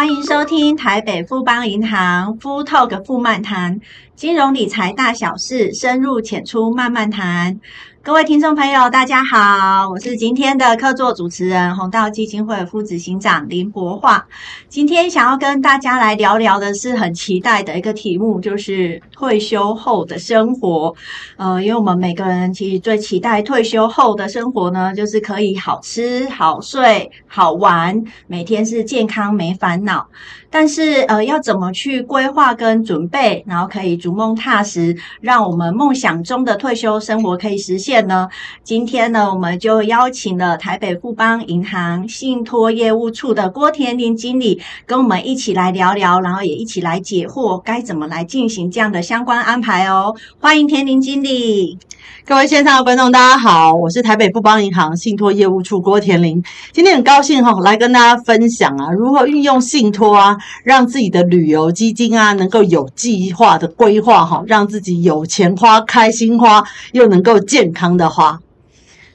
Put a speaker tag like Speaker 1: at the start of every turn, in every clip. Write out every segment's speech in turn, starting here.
Speaker 1: 欢迎收听台北富邦银行富 Talk 富漫谈，金融理财大小事，深入浅出慢慢谈。各位听众朋友，大家好，我是今天的客座主持人弘道基金会副执行长林柏樺。今天想要跟大家来聊聊的是很期待的一个题目，就是退休后的生活。呃，因为我们每个人其实最期待退休后的生活呢，就是可以好吃、好睡、好玩，每天是健康没烦恼。但是，呃，要怎么去规划跟准备，然后可以逐梦踏实，让我们梦想中的退休生活可以实现呢？今天呢，我们就邀请了台北富邦银行信托业务处的郭田林经理，跟我们一起来聊聊，然后也一起来解惑，该怎么来进行这样的相关安排哦。欢迎田林经理。
Speaker 2: 各位线上的观众，大家好，我是台北富邦银行信托业务处郭田林。今天很高兴哈，来跟大家分享啊，如何运用信托啊，让自己的旅游基金啊，能够有计划的规划哈，让自己有钱花、开心花，又能够健康的话。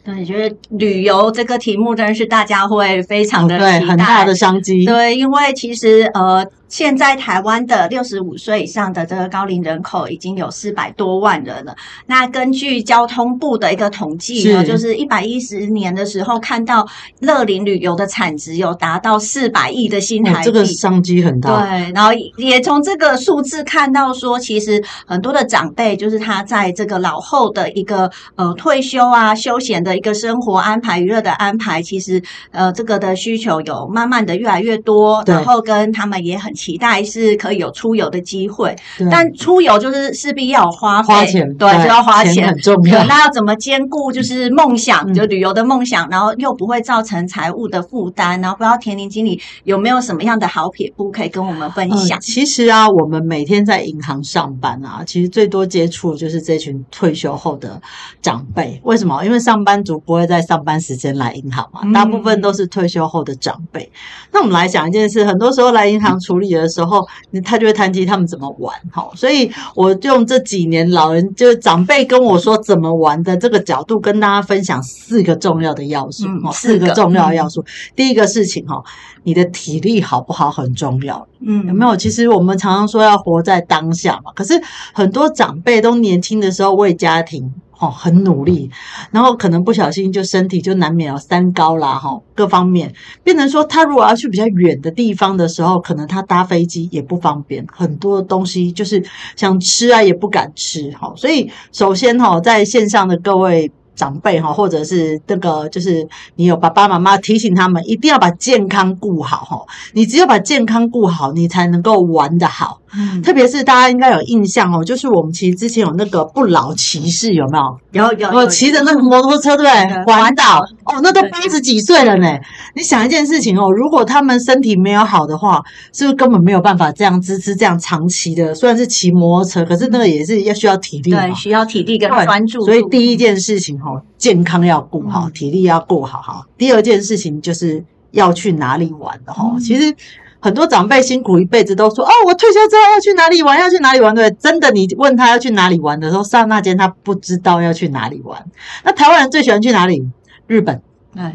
Speaker 1: 对，觉得旅游这个题目真的是大家会非常的
Speaker 2: 对，很大的商机。
Speaker 1: 对，因为其实呃。现在台湾的六十五岁以上的这个高龄人口已经有四百多万人了。那根据交通部的一个统计呢，是就是一百一十年的时候，看到乐龄旅游的产值有达到四百亿的新台币，
Speaker 2: 这个商机很大。
Speaker 1: 对，然后也从这个数字看到说，其实很多的长辈就是他在这个老后的一个呃退休啊、休闲的一个生活安排、娱乐的安排，其实呃这个的需求有慢慢的越来越多，然后跟他们也很。期待是可以有出游的机会，但出游就是势必要花费，
Speaker 2: 花
Speaker 1: 钱对，就要花钱，钱很
Speaker 2: 重要。
Speaker 1: 那要怎么兼顾就是梦想，嗯、就旅游的梦想，然后又不会造成财务的负担？然后不知道田林经理有没有什么样的好撇步可以跟我们分享？
Speaker 2: 嗯、其实啊，我们每天在银行上班啊，其实最多接触就是这群退休后的长辈。为什么？因为上班族不会在上班时间来银行嘛，嗯、大部分都是退休后的长辈。那我们来讲一件事，很多时候来银行 处理。的时候，他就会谈及他们怎么玩，好，所以我用这几年老人就是长辈跟我说怎么玩的这个角度，跟大家分享四个重要的要素，嗯、四个重要的要素。嗯、第一个事情哈，你的体力好不好很重要，嗯，有没有？其实我们常常说要活在当下嘛，可是很多长辈都年轻的时候为家庭。哦，很努力，然后可能不小心就身体就难免有三高啦，哈，各方面变成说他如果要去比较远的地方的时候，可能他搭飞机也不方便，很多东西就是想吃啊也不敢吃，哈，所以首先哈，在线上的各位。长辈哈，或者是这个，就是你有爸爸妈妈提醒他们，一定要把健康顾好哈。你只有把健康顾好，你才能够玩得好。嗯，特别是大家应该有印象哦，就是我们其实之前有那个不老骑士，有没有？
Speaker 1: 有有，我
Speaker 2: 骑着那个摩托车，对不对？环岛哦，那都八十几岁了呢。你想一件事情哦，如果他们身体没有好的话，是不是根本没有办法这样支持这样长期的？虽然是骑摩托车，可是那个也是要需要体力，
Speaker 1: 对，需要体力跟专注。
Speaker 2: 所以第一件事情。健康要顾好，体力要顾好哈。第二件事情就是要去哪里玩的哈。其实很多长辈辛苦一辈子都说哦，我退休之后要去哪里玩，要去哪里玩。对，真的，你问他要去哪里玩的时候，刹那间他不知道要去哪里玩。那台湾人最喜欢去哪里？日本。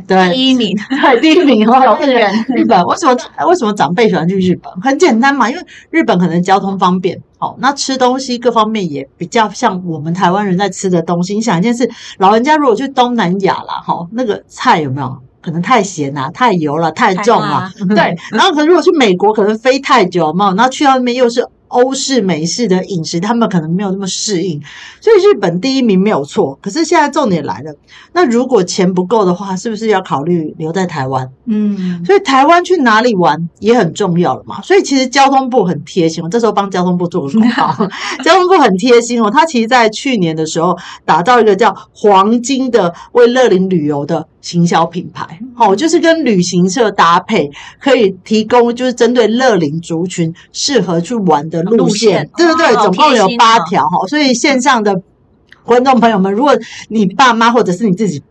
Speaker 1: 对，第一名，
Speaker 2: 对，第一名哦，日本，日本。为什么？为什么长辈喜欢去日本？很简单嘛，因为日本可能交通方便，好，那吃东西各方面也比较像我们台湾人在吃的东西。你想一件事，老人家如果去东南亚啦，哈，那个菜有没有可能太咸啊、太油了、太重了？对，然后可能如果去美国，可能飞太久，有没有？然后去到那边又是。欧式、美式的饮食，他们可能没有那么适应，所以日本第一名没有错。可是现在重点来了，那如果钱不够的话，是不是要考虑留在台湾？嗯，所以台湾去哪里玩也很重要了嘛。所以其实交通部很贴心，我这时候帮交通部做个广告。交通部很贴心哦，他其实在去年的时候打造一个叫“黄金”的为乐龄旅游的。行销品牌，哦，就是跟旅行社搭配，可以提供就是针对乐龄族群适合去玩的路线，路线对不对？哦、总共有八条哈，所以线上的观众朋友们，如果你爸妈或者是你自己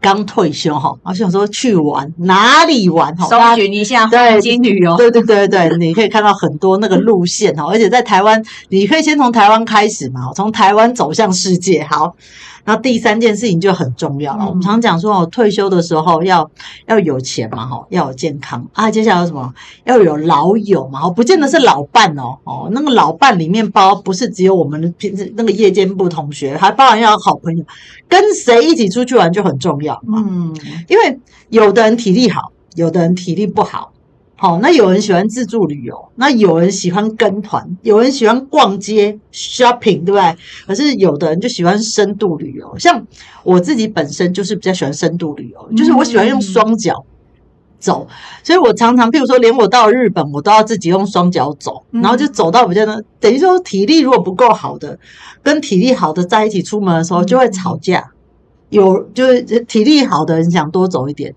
Speaker 2: 刚退休哈，我想说去玩哪里玩哈，
Speaker 1: 搜寻一下黄金旅游，
Speaker 2: 对对对对，你可以看到很多那个路线哈，而且在台湾，你可以先从台湾开始嘛，从台湾走向世界，好。那第三件事情就很重要了。嗯、我们常讲说哦，退休的时候要要有钱嘛，哈，要有健康啊。接下来有什么？要有老友嘛，哦，不见得是老伴哦，哦，那个老伴里面包不是只有我们的平时那个夜间部同学，还包含要有好朋友，跟谁一起出去玩就很重要嘛。嗯，因为有的人体力好，有的人体力不好。好，那有人喜欢自助旅游，那有人喜欢跟团，有人喜欢逛街 shopping，对不对？可是有的人就喜欢深度旅游，像我自己本身就是比较喜欢深度旅游，就是我喜欢用双脚走，所以我常常，譬如说，连我到日本，我都要自己用双脚走，然后就走到比较呢，等于说体力如果不够好的，跟体力好的在一起出门的时候就会吵架，有就是体力好的人想多走一点。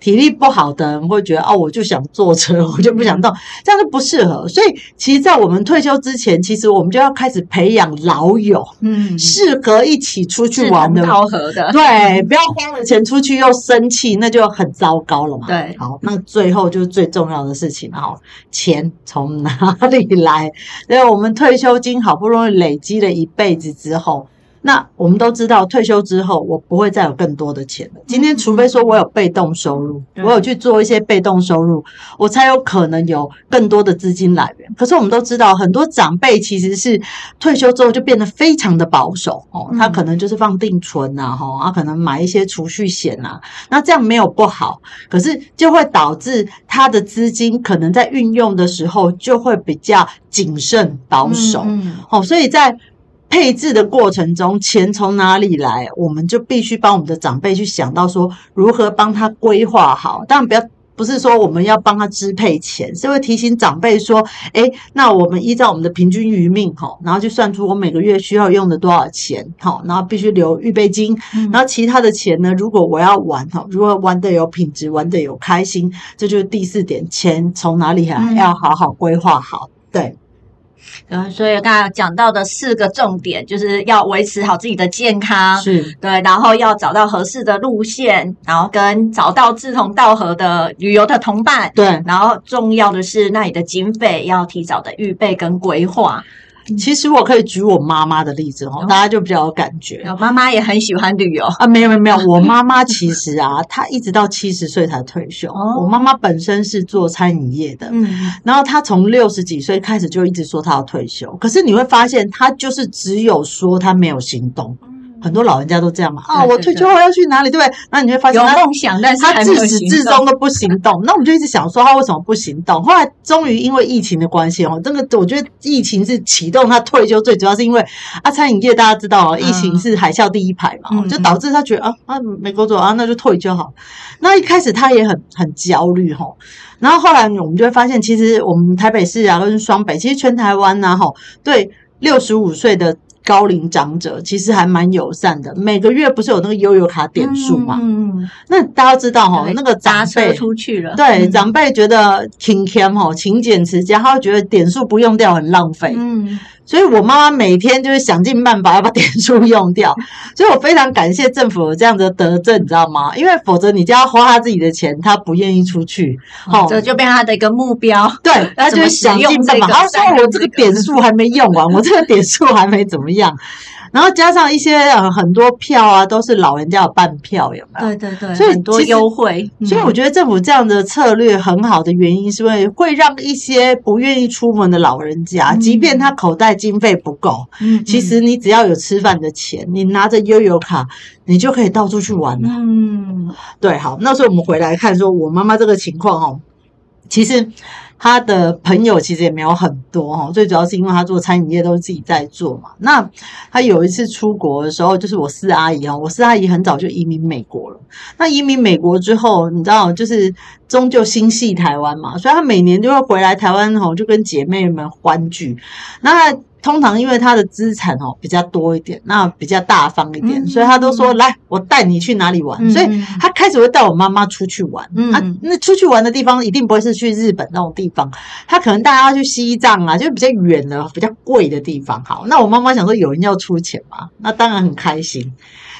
Speaker 2: 体力不好的人会觉得哦，我就想坐车，我就不想动，这样就不适合。所以，其实，在我们退休之前，其实我们就要开始培养老友，嗯，适合一起出去玩的，
Speaker 1: 超合的，
Speaker 2: 对，不要花了钱出去又生气，那就很糟糕了嘛。
Speaker 1: 对，
Speaker 2: 好，那最后就是最重要的事情，好，钱从哪里来？因为我们退休金好不容易累积了一辈子之后。那我们都知道，退休之后我不会再有更多的钱了。今天，除非说我有被动收入，我有去做一些被动收入，我才有可能有更多的资金来源。可是我们都知道，很多长辈其实是退休之后就变得非常的保守哦，他可能就是放定存呐，哈，他可能买一些储蓄险呐。那这样没有不好，可是就会导致他的资金可能在运用的时候就会比较谨慎保守。嗯，好，所以在。配置的过程中，钱从哪里来？我们就必须帮我们的长辈去想到说，如何帮他规划好。当然，不要不是说我们要帮他支配钱，是会提醒长辈说，哎，那我们依照我们的平均余命，哈，然后去算出我每个月需要用的多少钱，好，然后必须留预备金，然后其他的钱呢，如果我要玩，哈，如果玩得有品质，玩得有开心，这就是第四点，钱从哪里来，要好好规划好，对。
Speaker 1: 嗯，所以刚才讲到的四个重点，就是要维持好自己的健康，
Speaker 2: 是。
Speaker 1: 对，然后要找到合适的路线，然后跟找到志同道合的旅游的同伴，
Speaker 2: 对，
Speaker 1: 然后重要的是，那里的经费要提早的预备跟规划。
Speaker 2: 其实我可以举我妈妈的例子哦，大家就比较有感觉。
Speaker 1: 我妈妈也很喜欢旅游
Speaker 2: 啊，没有没有没有，我妈妈其实啊，她一直到七十岁才退休。我妈妈本身是做餐饮业的，嗯，然后她从六十几岁开始就一直说她要退休，可是你会发现，她就是只有说她没有行动。很多老人家都这样嘛，啊，我退休后要去哪里，对不对？那你会发现他
Speaker 1: 有梦想，但是
Speaker 2: 他自始至终都不行动。那我们就一直想说他为什么不行动？后来终于因为疫情的关系哦，这个我觉得疫情是启动他退休最主要是因为啊，餐饮业大家知道哦，疫情是海啸第一排嘛，就导致他觉得啊啊没工作啊，那就退休好。那一开始他也很很焦虑哈，然后后来我们就会发现，其实我们台北市啊跟双北，其实全台湾呐哈，对六十五岁的。高龄长者其实还蛮友善的，每个月不是有那个悠游卡点数嘛？嗯，那大家知道哈，那个长辈
Speaker 1: 出去了，
Speaker 2: 对，长辈觉得勤俭哦，勤俭持家，他会觉得点数不用掉很浪费。嗯。所以，我妈妈每天就是想尽办法要把点数用掉。所以我非常感谢政府有这样的德政，你知道吗？因为否则你就要花他自己的钱，他不愿意出去，
Speaker 1: 哦，这就变成他的一个目标。
Speaker 2: 对，他就想尽办法。他说：“我这个点数还没用完，我这个点数还没怎么样。”然后加上一些呃很多票啊，都是老人家有半票，有没有？
Speaker 1: 对对对，所以很多优惠。
Speaker 2: 所以我觉得政府这样的策略很好的原因，是因为会让一些不愿意出门的老人家，嗯、即便他口袋经费不够，嗯，其实你只要有吃饭的钱，你拿着悠游卡，你就可以到处去玩了。嗯，对，好，那时候我们回来看，说我妈妈这个情况哦，其实。他的朋友其实也没有很多哈，最主要是因为他做餐饮业都是自己在做嘛。那他有一次出国的时候，就是我四阿姨哈，我四阿姨很早就移民美国了。那移民美国之后，你知道，就是终究心系台湾嘛，所以她每年就会回来台湾哈，就跟姐妹们欢聚。那通常因为他的资产哦比较多一点，那比较大方一点，嗯、所以他都说来，我带你去哪里玩。嗯、所以他开始会带我妈妈出去玩。嗯、啊，那出去玩的地方一定不会是去日本那种地方，他可能带他去西藏啊，就比较远的、比较贵的地方。好，那我妈妈想说有人要出钱嘛，那当然很开心。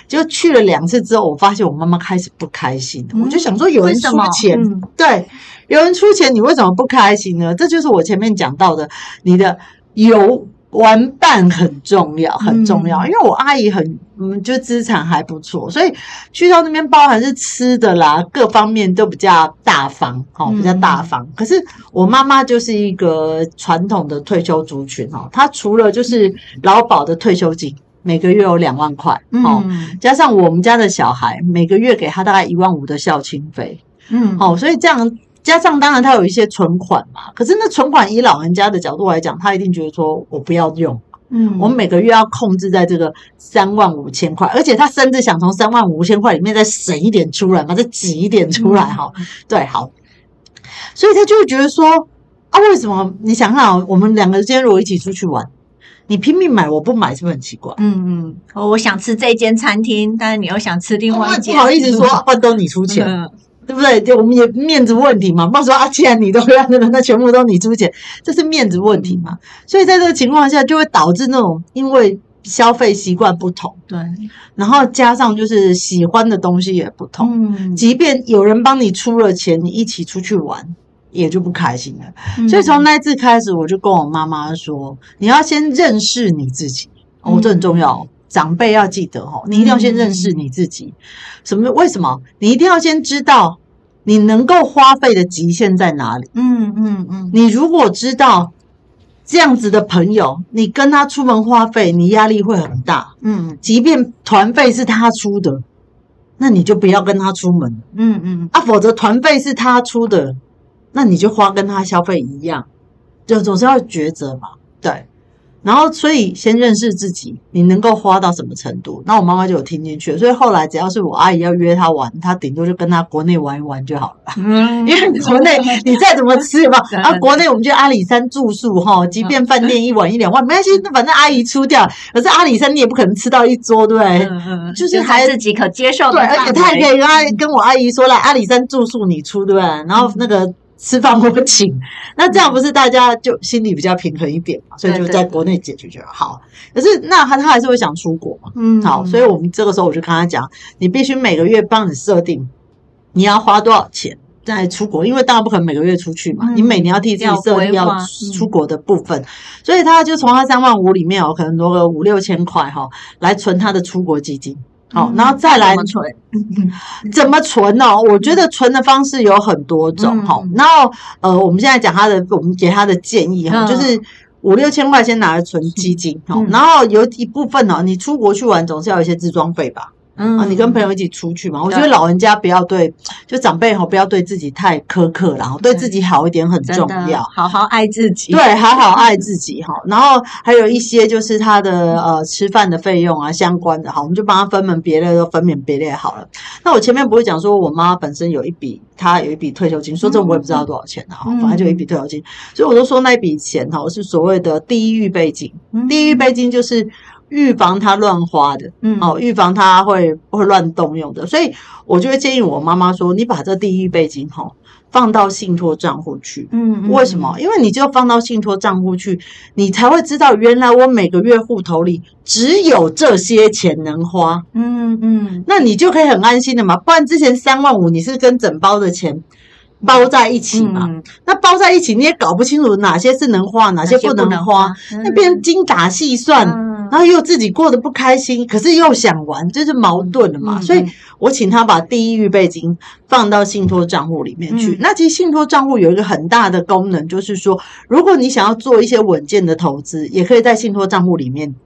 Speaker 2: 就去了两次之后，我发现我妈妈开始不开心。嗯、我就想说有人出钱，嗯、对，有人出钱，你为什么不开心呢？这就是我前面讲到的，你的有。玩伴很重要，很重要，因为我阿姨很嗯，就资产还不错，所以去到那边包含是吃的啦，各方面都比较大方，哦，比较大方。嗯、可是我妈妈就是一个传统的退休族群哦，她除了就是劳保的退休金，每个月有两万块，哦，嗯、加上我们家的小孩每个月给他大概一万五的孝亲费，嗯，哦，所以这样。加上当然他有一些存款嘛，可是那存款以老人家的角度来讲，他一定觉得说我不要用，嗯，我们每个月要控制在这个三万五千块，而且他甚至想从三万五千块里面再省一点出来嘛，再挤一点出来哈，嗯、对，好，所以他就会觉得说啊，为什么？你想看啊，我们两个今天如果一起出去玩，你拼命买我不买，是不是很奇怪？
Speaker 1: 嗯嗯，我想吃这间餐厅，但是你又想吃另外一间，
Speaker 2: 不好意思说，换都你出钱。嗯对不对？就我们也面子问题嘛。不说啊，既然你都要那个，那全部都你出钱，这是面子问题嘛。所以在这个情况下，就会导致那种因为消费习惯不同，对，然后加上就是喜欢的东西也不同。嗯，即便有人帮你出了钱，你一起出去玩，也就不开心了。嗯，所以从那次开始，我就跟我妈妈说，你要先认识你自己，哦，这很重要。长辈要记得哦，你一定要先认识你自己。嗯、什么？为什么？你一定要先知道你能够花费的极限在哪里。嗯嗯嗯。你如果知道这样子的朋友，你跟他出门花费，你压力会很大。嗯。即便团费是他出的，那你就不要跟他出门。嗯嗯。啊，否则团费是他出的，那你就花跟他消费一样，就总是要抉择嘛。对。然后，所以先认识自己，你能够花到什么程度？那我妈妈就有听进去了。所以后来，只要是我阿姨要约她玩，她顶多就跟她国内玩一玩就好了。嗯，因为国内你再怎么吃嘛，啊，国内我们就阿里山住宿哈，即便饭店一晚一两万没关系，那反正阿姨出掉。可是阿里山你也不可能吃到一桌，对不对？嗯嗯，就是还自己可接受的。对，而且她还可以跟她跟我阿姨说，来阿里山住宿你出，对不对？然后那个。吃饭我请，那这样不是大家就心里比较平衡一点嘛？所以就在国内解决就好。可是那他他还是会想出国嘛？嗯，好，所以我们这个时候我就跟他讲，你必须每个月帮你设定你要花多少钱再出国，因为当然不可能每个月出去嘛。你每年要替自己设定要出国的部分，所以他就从他三万五里面哦，可能挪个五六千块哈，来存他的出国基金。好，然后再来存，怎么存 呢？我觉得存的方式有很多种哈。然后呃，我们现在讲他的，我们给他的建议哈，就是五六千块先拿来存基金哈，然后有一部分呢，你出国去玩总是要有一些自装费吧。嗯，啊，你跟朋友一起出去嘛？我觉得老人家不要对，就长辈吼，不要对自己太苛刻，然后对自己好一点很重要，好好爱自己。对，好好爱自己哈。然后还有一些就是他的呃吃饭的费用啊相关的，好，我们就帮他分门别类，都分门别类好了。那我前面不是讲说我妈本身有一笔，她有一笔退休金，说这我也不知道多少钱哈，反正就一笔退休金，所以我都说那笔钱哈是所谓的第一预备金，第一预备金就是。预防它乱花的，嗯，哦，预防它会会乱动用的，所以我就会建议我妈妈说，你把这第一预备金哈放到信托账户去，嗯，为什么？因为你就放到信托账户去，你才会知道原来我每个月户头里只有这些钱能花，嗯嗯，那你就可以很安心的嘛，不然之前三万五你是跟整包的钱。包在一起嘛，嗯、那包在一起你也搞不清楚哪些是能花，哪些不能花，那变成精打细算，嗯、然后又自己过得不开心，可是又想玩，这、就是矛盾的嘛。嗯、所以我请他把第一预备金放到信托账户里面去。嗯、那其实信托账户有一个很大的功能，就是说，如果你想要做一些稳健的投资，也可以在信托账户里面。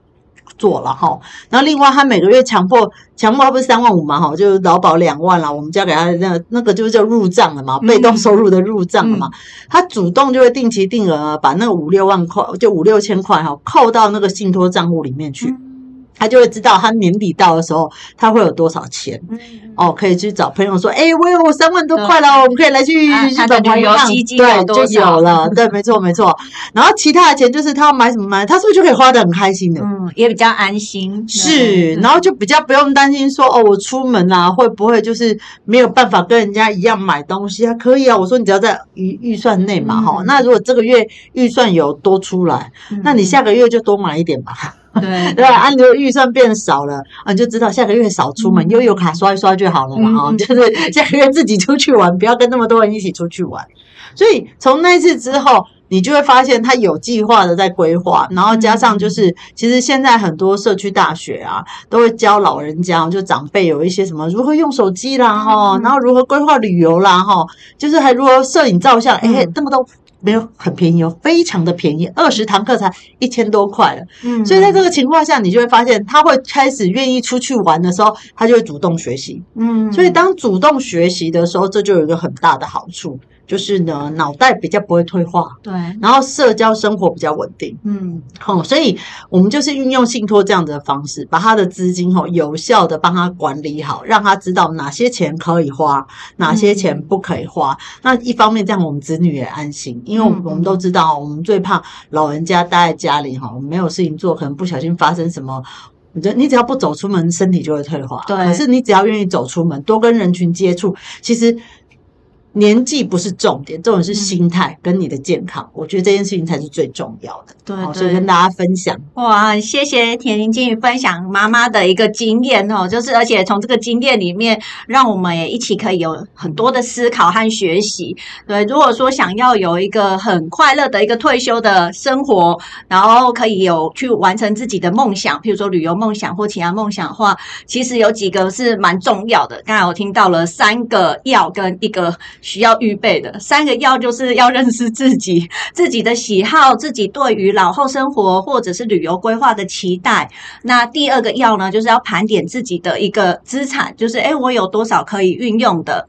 Speaker 2: 做了哈，然后另外他每个月强迫强迫他不是三万五嘛哈，就劳保两万了，我们交给他那那个就是叫入账了嘛，被动收入的入账了嘛，他主动就会定期定额把那个五六万块就五六千块哈扣到那个信托账户里面去。他就会知道，他年底到的时候，他会有多少钱，哦，可以去找朋友说，哎，我有三万多块了，我们可以来去日本玩一趟，对，就有了，对，没错，没错。然后其他的钱就是他要买什么买，他是不是就可以花的很开心的？嗯，也比较安心。是，然后就比较不用担心说，哦，我出门啊，会不会就是没有办法跟人家一样买东西啊？可以啊，我说你只要在预预算内嘛，哈。那如果这个月预算有多出来，那你下个月就多买一点吧。对。对，按你的预算变少了，啊，你就知道下个月少出门，悠游卡刷一刷就好了嘛，啊，就是 下个月自己出去玩，不要跟那么多人一起出去玩。所以从那次之后，你就会发现他有计划的在规划，然后加上就是，其实现在很多社区大学啊，都会教老人家，就长辈有一些什么如何用手机啦，哈，然后如何规划旅游啦，哈，就是还如何摄影照相，哎，这么多。没有很便宜哦，非常的便宜，二十堂课才一千多块了。嗯，所以在这个情况下，你就会发现他会开始愿意出去玩的时候，他就会主动学习。嗯，所以当主动学习的时候，这就有一个很大的好处。就是呢，脑袋比较不会退化，
Speaker 1: 对，
Speaker 2: 然后社交生活比较稳定，嗯，好，所以我们就是运用信托这样的方式，把他的资金吼有效的帮他管理好，让他知道哪些钱可以花，哪些钱不可以花。嗯、那一方面这样，我们子女也安心，因为我们都知道，我们最怕老人家待在家里哈，没有事情做，可能不小心发生什么，你你只要不走出门，身体就会退化。对，可是你只要愿意走出门，多跟人群接触，其实。年纪不是重点，重点是心态跟你的健康。嗯、我觉得这件事情才是最重要的。对，对，所以跟大家分享。
Speaker 1: 哇，谢谢恬箖金鱼分享妈妈的一个经验哦，就是而且从这个经验里面，让我们也一起可以有很多的思考和学习。对，如果说想要有一个很快乐的一个退休的生活，然后可以有去完成自己的梦想，譬如说旅游梦想或其他梦想的话，其实有几个是蛮重要的。刚才我听到了三个要跟一个。需要预备的三个要，就是要认识自己，自己的喜好，自己对于老后生活或者是旅游规划的期待。那第二个要呢，就是要盘点自己的一个资产，就是诶，我有多少可以运用的。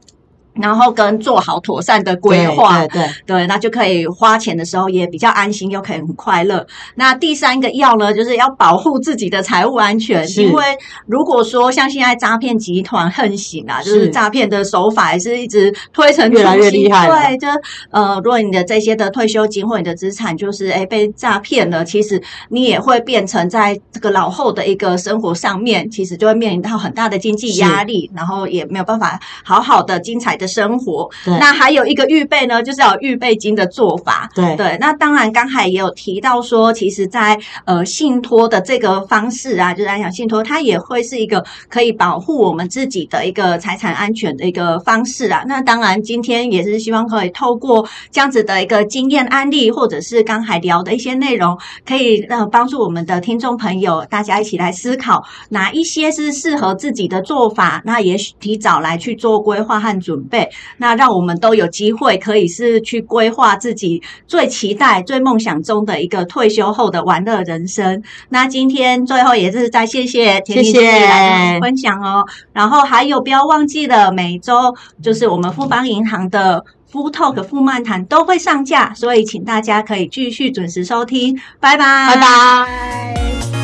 Speaker 1: 然后跟做好妥善的规划，对对那就可以花钱的时候也比较安心，又可以很快乐。那第三个要呢，就是要保护自己的财务安全，因为如果说像现在诈骗集团横行啊，就是诈骗的手法也是一直推陈出新，越来越厉害。对，就呃，如果你的这些的退休金或你的资产就是诶被诈骗了，其实你也会变成在这个老后的一个生活上面，其实就会面临到很大的经济压力，然后也没有办法好好的精彩的生活，那还有一个预备呢，就是要预备金的做法。对对，那当然刚才也有提到说，其实在呃信托的这个方式啊，就是安享信托，它也会是一个可以保护我们自己的一个财产安全的一个方式啊。那当然今天也是希望可以透过这样子的一个经验案例，或者是刚才聊的一些内容，可以让帮助我们的听众朋友大家一起来思考哪一些是适合自己的做法，那也许提早来去做规划和准备。对，那让我们都有机会可以是去规划自己最期待、最梦想中的一个退休后的玩乐人生。那今天最后也是再谢谢恬箖来分享哦，然后还有不要忘记了，每周就是我们富邦银行的富 Talk 富漫谈都会上架，所以请大家可以继续准时收听，拜拜，
Speaker 2: 拜拜。